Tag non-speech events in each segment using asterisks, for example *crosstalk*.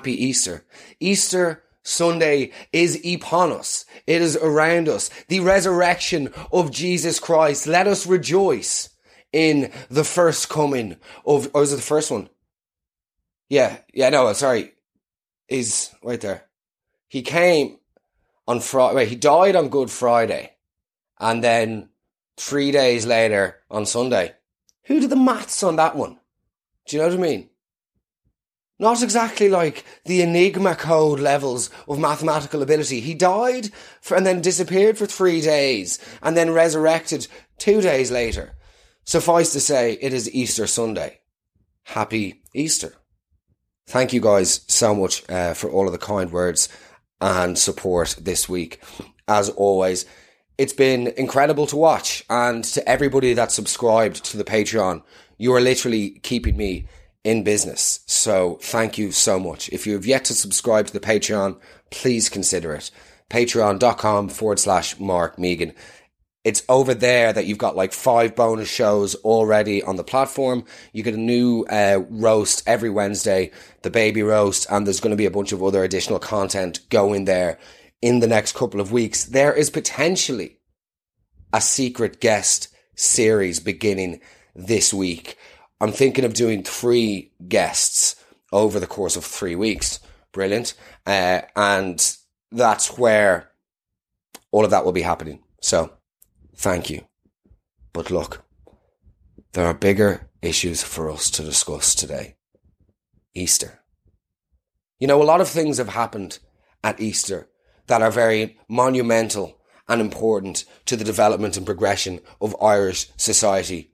Happy Easter. Easter Sunday is upon us. It is around us. The resurrection of Jesus Christ. Let us rejoice in the first coming of, oh, or was it the first one? Yeah, yeah, no, sorry. He's right there. He came on Friday, wait, he died on Good Friday. And then three days later on Sunday. Who did the maths on that one? Do you know what I mean? Not exactly like the Enigma code levels of mathematical ability. He died for, and then disappeared for three days and then resurrected two days later. Suffice to say, it is Easter Sunday. Happy Easter. Thank you guys so much uh, for all of the kind words and support this week. As always, it's been incredible to watch. And to everybody that subscribed to the Patreon, you are literally keeping me in business. So thank you so much. If you have yet to subscribe to the Patreon, please consider it. Patreon.com forward slash Mark Megan. It's over there that you've got like five bonus shows already on the platform. You get a new uh, roast every Wednesday, the baby roast, and there's going to be a bunch of other additional content going there in the next couple of weeks. There is potentially a secret guest series beginning this week. I'm thinking of doing three guests over the course of three weeks. Brilliant. Uh, and that's where all of that will be happening. So thank you. But look, there are bigger issues for us to discuss today. Easter. You know, a lot of things have happened at Easter that are very monumental and important to the development and progression of Irish society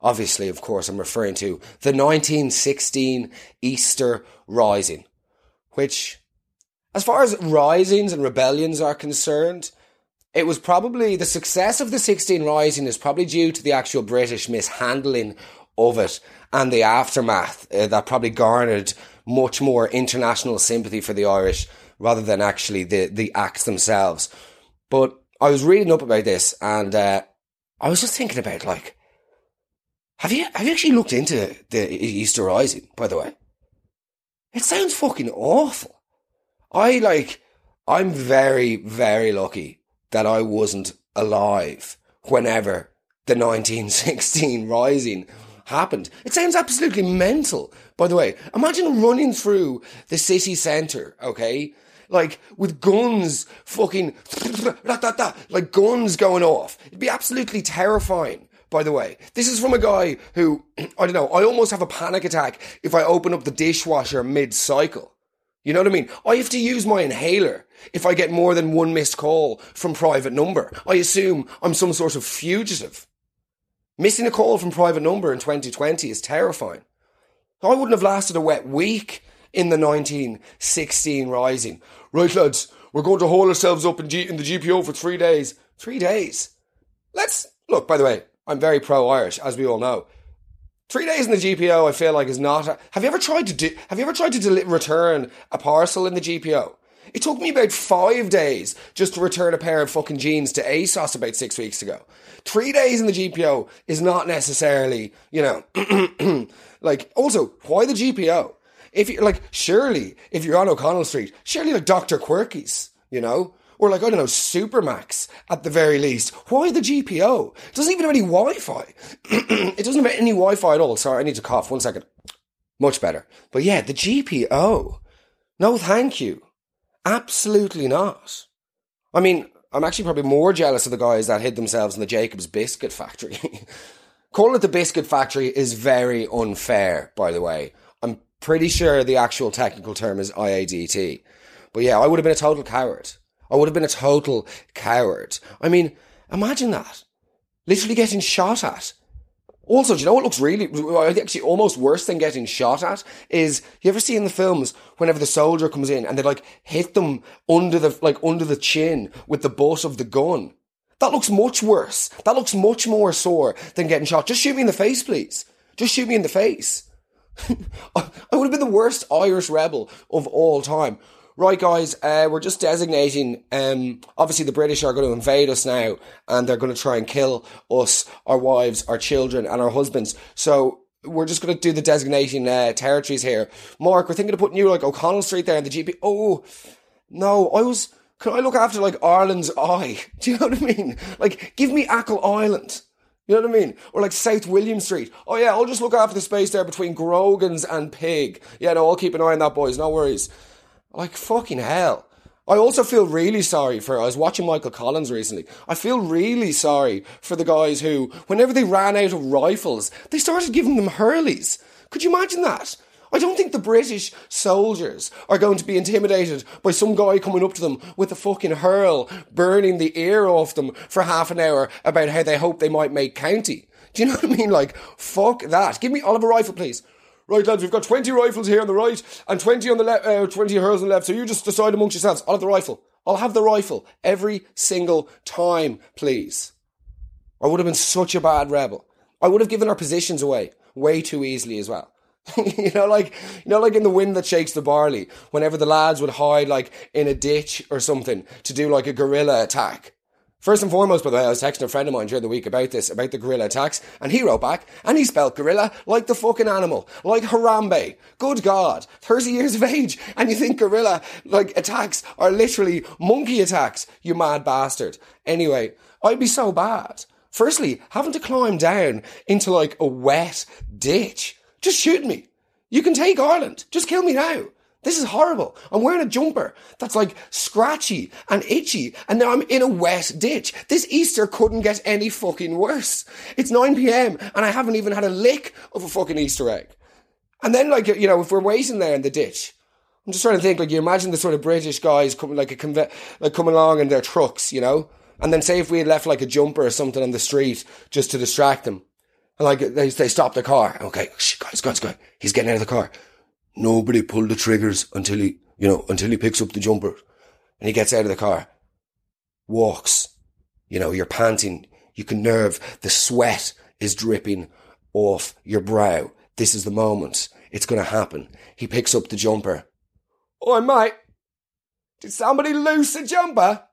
Obviously, of course, I'm referring to the 1916 Easter Rising, which, as far as risings and rebellions are concerned, it was probably the success of the 16 Rising is probably due to the actual British mishandling of it and the aftermath uh, that probably garnered much more international sympathy for the Irish rather than actually the, the acts themselves. But I was reading up about this and uh, I was just thinking about like, have you have you actually looked into the Easter Rising? By the way, it sounds fucking awful. I like. I'm very very lucky that I wasn't alive whenever the 1916 Rising happened. It sounds absolutely mental. By the way, imagine running through the city centre, okay? Like with guns fucking *laughs* like guns going off. It'd be absolutely terrifying by the way. This is from a guy who, *clears throat* I don't know, I almost have a panic attack if I open up the dishwasher mid cycle. You know what I mean? I have to use my inhaler if I get more than one missed call from private number. I assume I'm some sort of fugitive. Missing a call from private number in 2020 is terrifying. I wouldn't have lasted a wet week in the 1916 rising. Right, lads, we're going to hold ourselves up in, G- in the GPO for three days. Three days? Let's, look, by the way, I'm very pro Irish, as we all know. Three days in the GPO, I feel like is not. A, have you ever tried to do? Have you ever tried to deli- return a parcel in the GPO? It took me about five days just to return a pair of fucking jeans to ASOS about six weeks ago. Three days in the GPO is not necessarily, you know, *clears throat* like. Also, why the GPO? If you like, surely if you're on O'Connell Street, surely like Doctor Quirkey's, you know, or like, I don't know, Supermac's at the very least. Why the GPO? It doesn't even have any Wi-Fi. *clears throat* it doesn't have any Wi-Fi at all. Sorry, I need to cough. One second. Much better. But yeah, the GPO. No, thank you. Absolutely not. I mean, I'm actually probably more jealous of the guys that hid themselves in the Jacobs Biscuit Factory. *laughs* Calling it the Biscuit Factory is very unfair, by the way. I'm pretty sure the actual technical term is IADT. But yeah, I would have been a total coward. I would have been a total coward. I mean, imagine that. Literally getting shot at. Also, do you know what looks really, actually almost worse than getting shot at is, you ever see in the films whenever the soldier comes in and they like hit them under the, like under the chin with the butt of the gun? That looks much worse. That looks much more sore than getting shot. Just shoot me in the face, please. Just shoot me in the face. *laughs* I would have been the worst Irish rebel of all time. Right, guys, uh, we're just designating. Um, obviously, the British are going to invade us now, and they're going to try and kill us, our wives, our children, and our husbands. So we're just going to do the designating uh, territories here. Mark, we're thinking of putting you like O'Connell Street there in the GP. Oh, no, I was, can I look after like Ireland's eye? *laughs* Do you know what I mean? Like, give me Achill Island. You know what I mean? Or like South William Street. Oh yeah, I'll just look after the space there between Grogan's and Pig. Yeah, no, I'll keep an eye on that, boys. No worries. Like fucking hell. I also feel really sorry for, I was watching Michael Collins recently. I feel really sorry for the guys who, whenever they ran out of rifles, they started giving them Hurleys. Could you imagine that? I don't think the British soldiers are going to be intimidated by some guy coming up to them with a fucking hurl, burning the ear off them for half an hour about how they hope they might make county. Do you know what I mean? Like, fuck that. Give me Oliver rifle, please. Right, lads, we've got 20 rifles here on the right and 20 on the left, uh, 20 hurls on the left. So you just decide amongst yourselves. I'll have the rifle. I'll have the rifle every single time, please. I would have been such a bad rebel. I would have given our positions away way too easily as well. *laughs* you know, like you know, like in the wind that shakes the barley. Whenever the lads would hide, like in a ditch or something, to do like a guerrilla attack. First and foremost, by the way, I was texting a friend of mine during the week about this, about the gorilla attacks, and he wrote back, and he spelled gorilla like the fucking animal, like Harambe. Good God, 30 years of age, and you think gorilla, like, attacks are literally monkey attacks, you mad bastard. Anyway, I'd be so bad. Firstly, having to climb down into like a wet ditch just shoot me. You can take Ireland. Just kill me now. This is horrible. I'm wearing a jumper that's like scratchy and itchy, and now I'm in a wet ditch. This Easter couldn't get any fucking worse. It's 9 pm, and I haven't even had a lick of a fucking Easter egg. And then, like, you know, if we're waiting there in the ditch, I'm just trying to think, like, you imagine the sort of British guys coming, like, a conve- like, coming along in their trucks, you know? And then say if we had left, like, a jumper or something on the street just to distract them. And like they they stop the car. Okay, guys, guys, guys. He's getting out of the car. Nobody pull the triggers until he, you know, until he picks up the jumper, and he gets out of the car. Walks. You know, you're panting. You can nerve. The sweat is dripping off your brow. This is the moment. It's going to happen. He picks up the jumper. Oh, mate. Did somebody loose a jumper?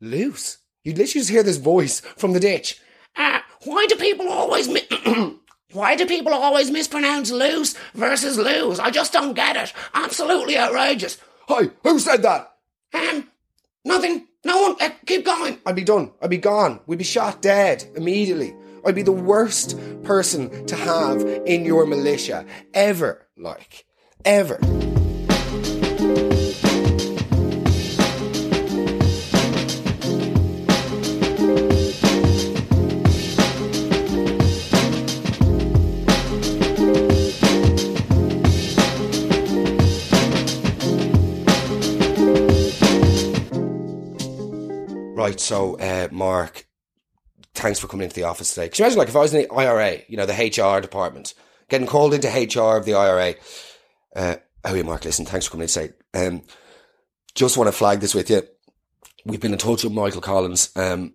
Loose? You'd literally just hear this voice from the ditch. Ah, why do people always mi- *clears throat* Why do people always mispronounce loose versus lose? I just don't get it. Absolutely outrageous. Hi, who said that? Um, nothing. No one. Uh, keep going. I'd be done. I'd be gone. We'd be shot dead immediately. I'd be the worst person to have in your militia ever. Like, ever. Right, so uh, Mark, thanks for coming into the office today. Can you imagine, like, if I was in the IRA, you know, the HR department, getting called into HR of the IRA? Uh, oh yeah, Mark, listen, thanks for coming in today. Um, just want to flag this with you. We've been in touch with Michael Collins. Um,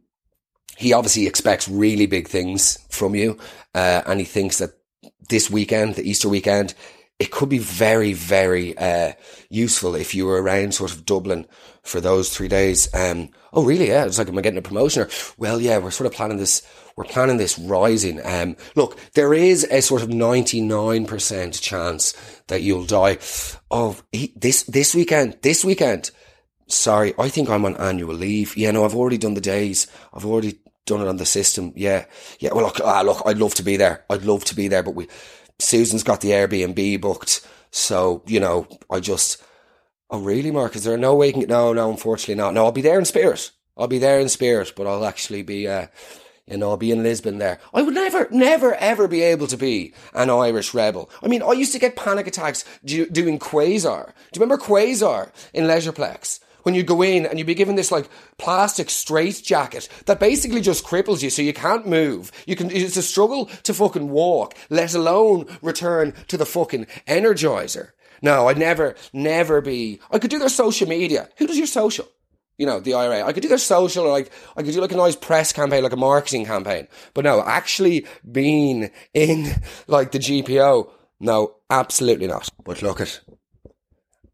he obviously expects really big things from you, uh, and he thinks that this weekend, the Easter weekend, it could be very, very uh, useful if you were around sort of Dublin for those three days. Um, oh, really? Yeah. It's like, am I getting a promotion? Or, well, yeah, we're sort of planning this. We're planning this rising. Um, look, there is a sort of 99% chance that you'll die. Oh, this, this weekend, this weekend. Sorry, I think I'm on annual leave. Yeah, no, I've already done the days. I've already done it on the system. Yeah. Yeah. Well, look, ah, look, I'd love to be there. I'd love to be there, but we, Susan's got the Airbnb booked. So, you know, I just, oh really, Mark? Is there no way can, no, no, unfortunately not. No, I'll be there in spirit. I'll be there in spirit, but I'll actually be, uh, you know, I'll be in Lisbon there. I would never, never, ever be able to be an Irish rebel. I mean, I used to get panic attacks do, doing Quasar. Do you remember Quasar in Leisureplex? When you go in and you be given this like plastic straight jacket that basically just cripples you so you can't move. You can, it's a struggle to fucking walk, let alone return to the fucking energizer. No, I'd never, never be, I could do their social media. Who does your social? You know, the IRA. I could do their social or like, I could do like a nice press campaign, like a marketing campaign. But no, actually being in like the GPO, no, absolutely not. But look at,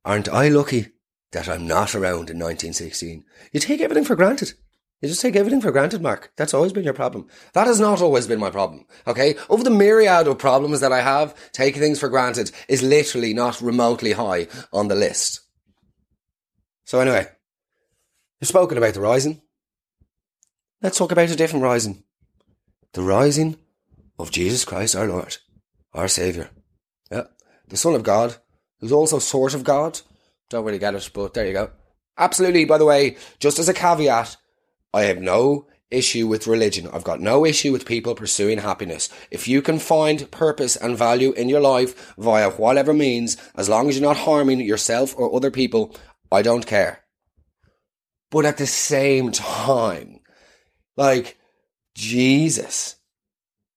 aren't I lucky? That I'm not around in 1916. You take everything for granted. You just take everything for granted, Mark. That's always been your problem. That has not always been my problem. Okay? Over the myriad of problems that I have, taking things for granted is literally not remotely high on the list. So anyway, you've spoken about the rising. Let's talk about a different rising. The rising of Jesus Christ our Lord, our Saviour. Yeah. The Son of God, who's also sort of God. Don't really get it, but there you go. Absolutely, by the way, just as a caveat, I have no issue with religion. I've got no issue with people pursuing happiness. If you can find purpose and value in your life via whatever means, as long as you're not harming yourself or other people, I don't care. But at the same time, like, Jesus,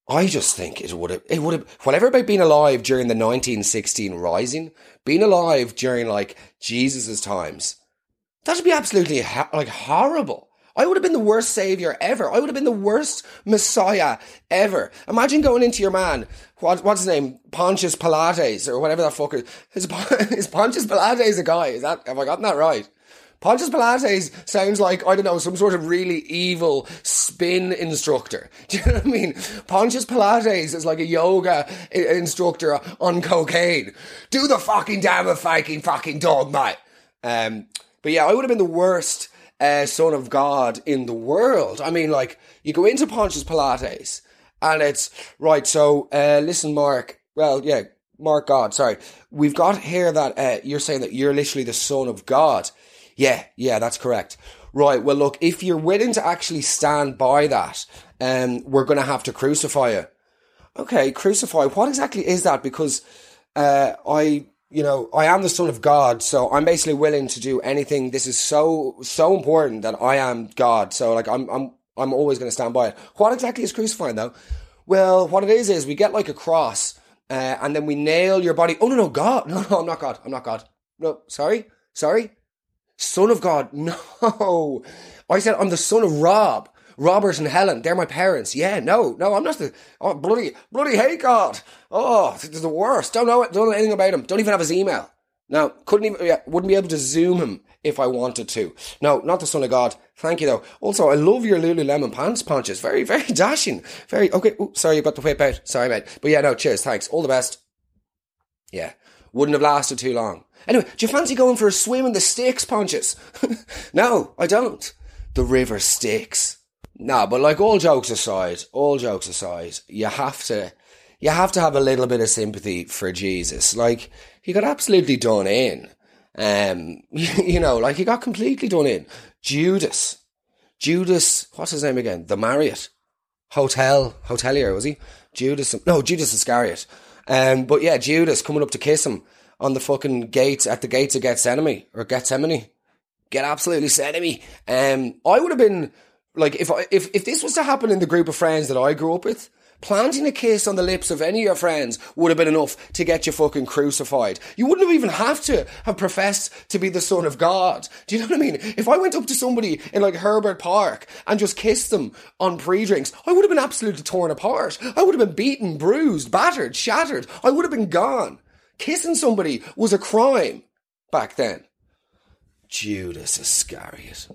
I just think it would have, it would have, whatever about being alive during the 1916 rising, being alive during like Jesus's times, that'd be absolutely like horrible. I would have been the worst savior ever. I would have been the worst messiah ever. Imagine going into your man, what, what's his name? Pontius Pilates or whatever that fucker is. *laughs* Is Pontius Pilates a guy? Is that, have I gotten that right? Pontius Pilates sounds like, I don't know, some sort of really evil spin instructor. *laughs* Do you know what I mean? Pontius Pilates is like a yoga instructor on cocaine. Do the fucking damn fucking fucking dog, mate. Um, but yeah, I would have been the worst uh, son of God in the world. I mean, like, you go into Pontius Pilates and it's, right, so, uh, listen, Mark, well, yeah, Mark God, sorry. We've got here that, uh, you're saying that you're literally the son of God. Yeah, yeah, that's correct. Right. Well, look, if you're willing to actually stand by that, um, we're going to have to crucify you. Okay, crucify. What exactly is that? Because, uh, I, you know, I am the son of God, so I'm basically willing to do anything. This is so, so important that I am God. So like, I'm, I'm, I'm always going to stand by it. What exactly is crucifying though? Well, what it is, is we get like a cross, uh, and then we nail your body. Oh, no, no, God. *laughs* No, no, I'm not God. I'm not God. No, sorry. Sorry. Son of God. *laughs* No. I said I'm the son of Rob. Robert and Helen, they're my parents. Yeah, no, no, I'm not the oh bloody bloody hate God. Oh, this is the worst. Don't know it, don't know anything about him. Don't even have his email. No, couldn't even yeah, wouldn't be able to zoom him if I wanted to. No, not the son of God. Thank you though. Also, I love your Lululemon pants punches. Very, very *laughs* dashing. Very okay. Ooh, sorry, you got the whip out. Sorry, mate. But yeah, no, cheers, thanks. All the best. Yeah. Wouldn't have lasted too long. Anyway, do you fancy going for a swim in the Styx, Pontius? *laughs* no, I don't. The river Styx. No, but like all jokes aside, all jokes aside, you have to, you have to have a little bit of sympathy for Jesus. Like, he got absolutely done in. Um, *laughs* you know, like he got completely done in. Judas. Judas, what's his name again? The Marriott. Hotel, hotelier, was he? Judas, no, Judas Iscariot. Um, but yeah, Judas coming up to kiss him on the fucking gates at the gates of Gethsemane or Gethsemane. Get absolutely me. Um, I would have been like if I, if if this was to happen in the group of friends that I grew up with, planting a kiss on the lips of any of your friends would have been enough to get you fucking crucified. You wouldn't have even have to have professed to be the son of God. Do you know what I mean? If I went up to somebody in like Herbert Park and just kissed them on pre-drinks, I would have been absolutely torn apart. I would have been beaten, bruised, battered, shattered. I would have been gone. Kissing somebody was a crime back then. Judas Iscariot.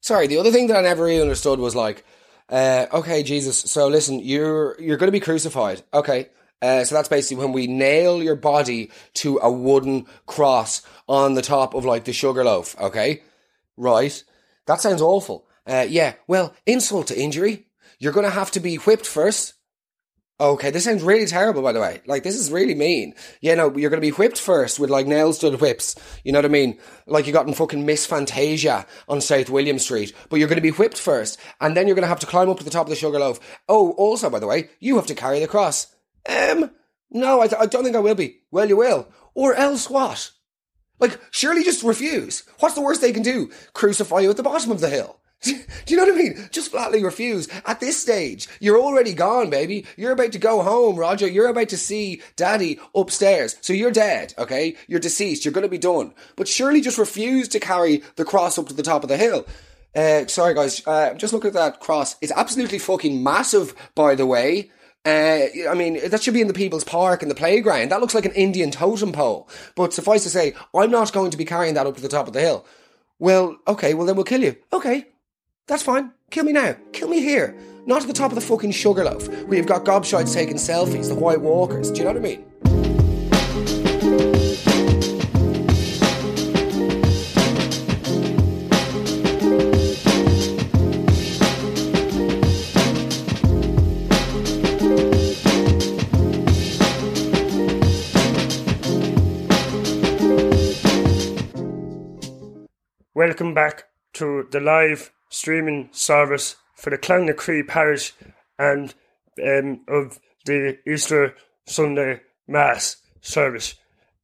Sorry, the other thing that I never really understood was like, uh, okay, Jesus. So listen, you're you're going to be crucified. Okay. Uh, so that's basically when we nail your body to a wooden cross on the top of like the sugar loaf. Okay, right? That sounds awful. Uh, yeah. Well, insult to injury. You're going to have to be whipped first. Okay, this sounds really terrible, by the way. Like, this is really mean. Yeah, no, you're going to be whipped first with like nails to the whips. You know what I mean? Like you got in fucking Miss Fantasia on South William Street. But you're going to be whipped first, and then you're going to have to climb up to the top of the sugar loaf. Oh, also, by the way, you have to carry the cross. Um, no, I, th- I don't think I will be. Well, you will. Or else what? Like, surely just refuse. What's the worst they can do? Crucify you at the bottom of the hill. *laughs* Do you know what I mean? Just flatly refuse. At this stage, you're already gone, baby. You're about to go home, Roger. You're about to see daddy upstairs. So you're dead, okay? You're deceased. You're going to be done. But surely just refuse to carry the cross up to the top of the hill. Uh, sorry, guys. Uh, just look at that cross. It's absolutely fucking massive, by the way. Uh, I mean, that should be in the People's Park and the playground. That looks like an Indian totem pole. But suffice to say, I'm not going to be carrying that up to the top of the hill. Well, okay, well then we'll kill you. Okay, That's fine. Kill me now. Kill me here. Not at the top of the fucking sugarloaf, where you've got gobshites taking selfies, the white walkers. Do you know what I mean? Welcome back to the live streaming service for the Clonacree parish and um, of the Easter Sunday Mass service.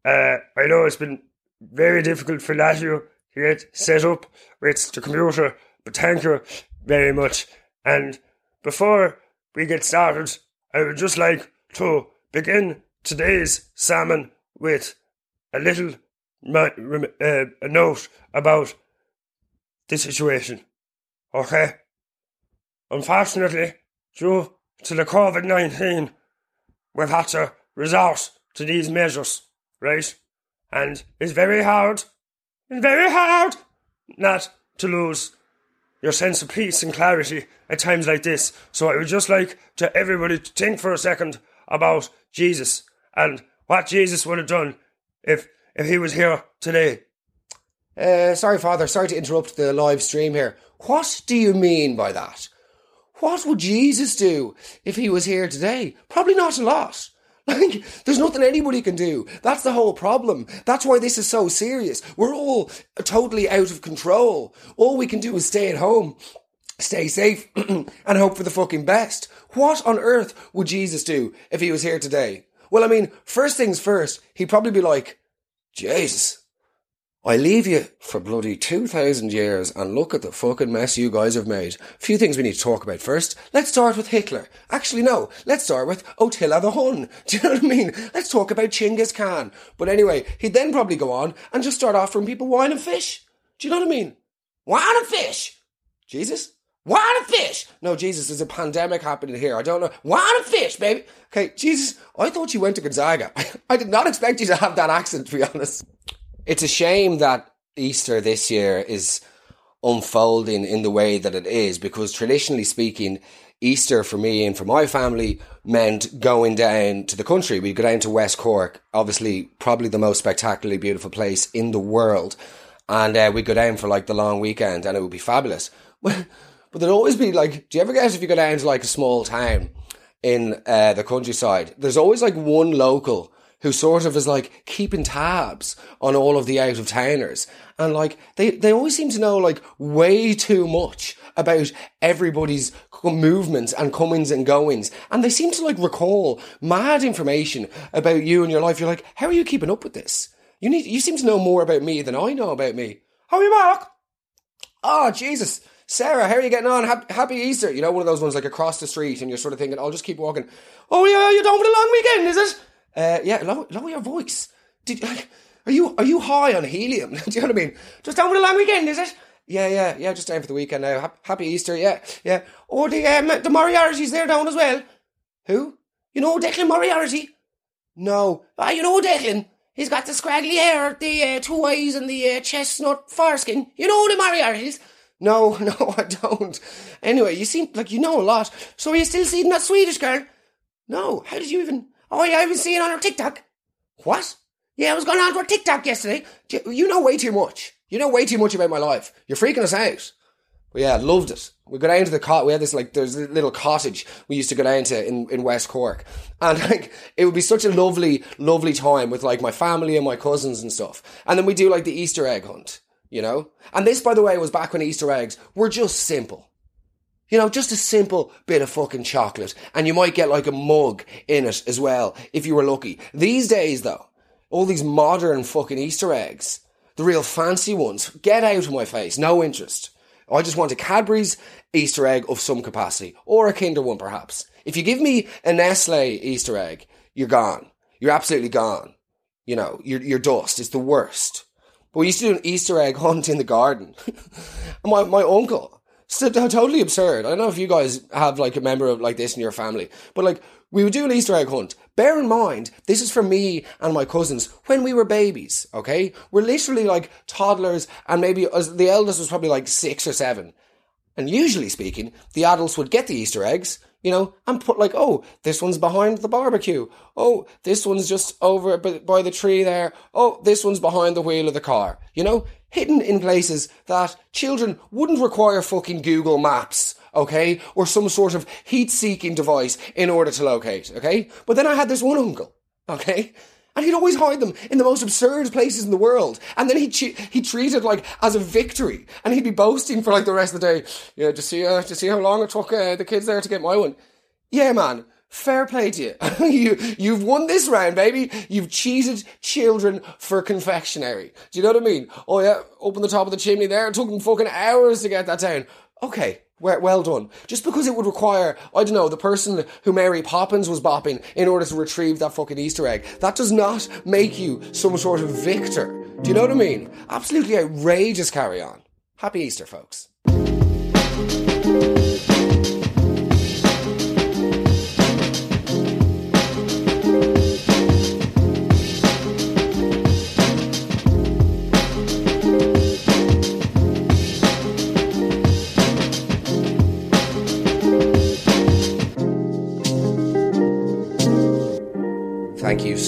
Uh, I know it's been very difficult for Latio to get set up with the computer, but thank you very much. And before we get started, I would just like to begin today's sermon with a little uh, a note about the situation. Okay? Unfortunately, due to the COVID 19, we've had to resort to these measures, right? And it's very hard, it's very hard not to lose your sense of peace and clarity at times like this. So I would just like to everybody to think for a second about Jesus and what Jesus would have done if if he was here today. Uh, sorry, Father, sorry to interrupt the live stream here. What do you mean by that? What would Jesus do if he was here today? Probably not a lot. *laughs* Like, there's nothing anybody can do. That's the whole problem. That's why this is so serious. We're all totally out of control. All we can do is stay at home, stay safe, *clears throat* and hope for the fucking best. What on earth would Jesus do if he was here today? Well, I mean, first things first, he'd probably be like, Jesus, I leave you for bloody 2,000 years and look at the fucking mess you guys have made. A few things we need to talk about first. Let's start with Hitler. Actually, no. Let's start with Attila the Hun. *laughs* Do you know what I mean? Let's talk about Chinggis Khan. But anyway, he'd then probably go on and just start offering people wine and fish. Do you know what I mean? Wine and fish! Jesus? Wine and fish! No, Jesus, there's a pandemic happening here. I don't know. Wine and fish, baby! Okay, Jesus, I thought you went to Gonzaga. *laughs* I did not expect you to have that accent, to be honest. It's a shame that Easter this year is unfolding in the way that it is because traditionally speaking, Easter for me and for my family meant going down to the country. We'd go down to West Cork, obviously, probably the most spectacularly beautiful place in the world. And uh, we'd go down for like the long weekend and it would be fabulous. *laughs* but there'd always be like, do you ever get if you go down to like a small town in uh, the countryside? There's always like one local who sort of is like keeping tabs on all of the out of towners. And like, they, they always seem to know like way too much about everybody's movements and comings and goings. And they seem to like recall mad information about you and your life. You're like, how are you keeping up with this? You need, you seem to know more about me than I know about me. How are you, Mark? Oh, Jesus. Sarah, how are you getting on? Happy Easter. You know, one of those ones like across the street and you're sort of thinking, I'll just keep walking. Oh, yeah, you're done with a long weekend, is it? Uh, yeah, lower, lower your voice. Did like, are you are you high on helium? *laughs* Do you know what I mean? Just down for the long weekend, is it? Yeah, yeah, yeah. Just down for the weekend now. Happy Easter. Yeah, yeah. Or the um, the Moriarty's there down as well. Who? You know Declan Moriarty? No. Ah, you know Declan. He's got the scraggly hair, the uh, two eyes, and the uh, chestnut foreskin. You know the Moriartys? No, *laughs* no, I don't. Anyway, you seem like you know a lot. So are you still seeing that Swedish girl? No. How did you even? Oh, yeah, I've been seeing on her TikTok. What? Yeah, I was going on to her TikTok yesterday. You know way too much. You know way too much about my life. You're freaking us out. But yeah, loved it. We go down to the cot. We had this like there's a little cottage we used to go down to in, in West Cork, and *laughs* like it would be such a lovely, lovely time with like my family and my cousins and stuff. And then we do like the Easter egg hunt, you know. And this, by the way, was back when Easter eggs were just simple. You know, just a simple bit of fucking chocolate. And you might get like a mug in it as well, if you were lucky. These days though, all these modern fucking Easter eggs, the real fancy ones, get out of my face. No interest. I just want a Cadbury's Easter egg of some capacity. Or a Kinder one perhaps. If you give me a Nestle Easter egg, you're gone. You're absolutely gone. You know, you're, you're dust. It's the worst. But we used to do an Easter egg *laughs* hunt in the garden. *laughs* my, my uncle, so, totally absurd. I don't know if you guys have like a member of like this in your family, but like we would do an Easter egg hunt. Bear in mind, this is for me and my cousins when we were babies. Okay, we're literally like toddlers, and maybe as the eldest was probably like six or seven. And usually speaking, the adults would get the Easter eggs, you know, and put like, oh, this one's behind the barbecue. Oh, this one's just over by the tree there. Oh, this one's behind the wheel of the car. You know, hidden in places that children wouldn't require fucking Google Maps, okay, or some sort of heat seeking device in order to locate, okay? But then I had this one uncle, okay? And he'd always hide them in the most absurd places in the world. And then he'd, he treat it like as a victory. And he'd be boasting for like the rest of the day. Yeah, to see, uh, see how long it took uh, the kids there to get my one. Yeah, man. Fair play to you. *laughs* you. You've won this round, baby. You've cheated children for confectionery. Do you know what I mean? Oh yeah, open the top of the chimney there. It took them fucking hours to get that down. Okay, well done. Just because it would require, I don't know, the person who Mary Poppins was bopping in order to retrieve that fucking Easter egg, that does not make you some sort of victor. Do you know what I mean? Absolutely outrageous carry on. Happy Easter, folks.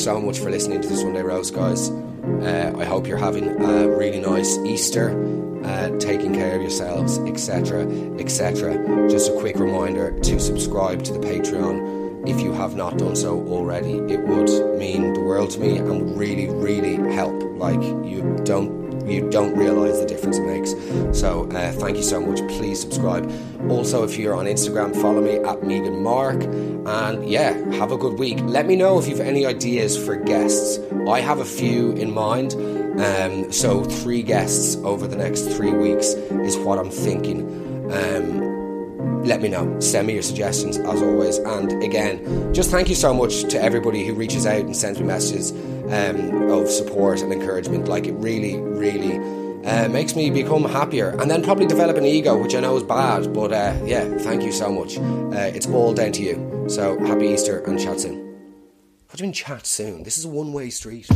So much for listening to the Sunday Roast, guys. Uh, I hope you're having a really nice Easter, uh, taking care of yourselves, etc., etc. Just a quick reminder to subscribe to the Patreon if you have not done so already. It would mean the world to me and would really, really help. Like you don't you don't realize the difference it makes. So uh, thank you so much. Please subscribe. Also, if you're on Instagram, follow me at Megan Mark. And yeah, have a good week. Let me know if you've any ideas for guests. I have a few in mind. Um, so three guests over the next three weeks is what I'm thinking. Um, let me know. Send me your suggestions as always. And again, just thank you so much to everybody who reaches out and sends me messages um, of support and encouragement. Like it really, really uh, makes me become happier and then probably develop an ego, which I know is bad. But uh, yeah, thank you so much. Uh, it's all down to you. So happy Easter and chat soon. What do you mean chat soon? This is a one way street.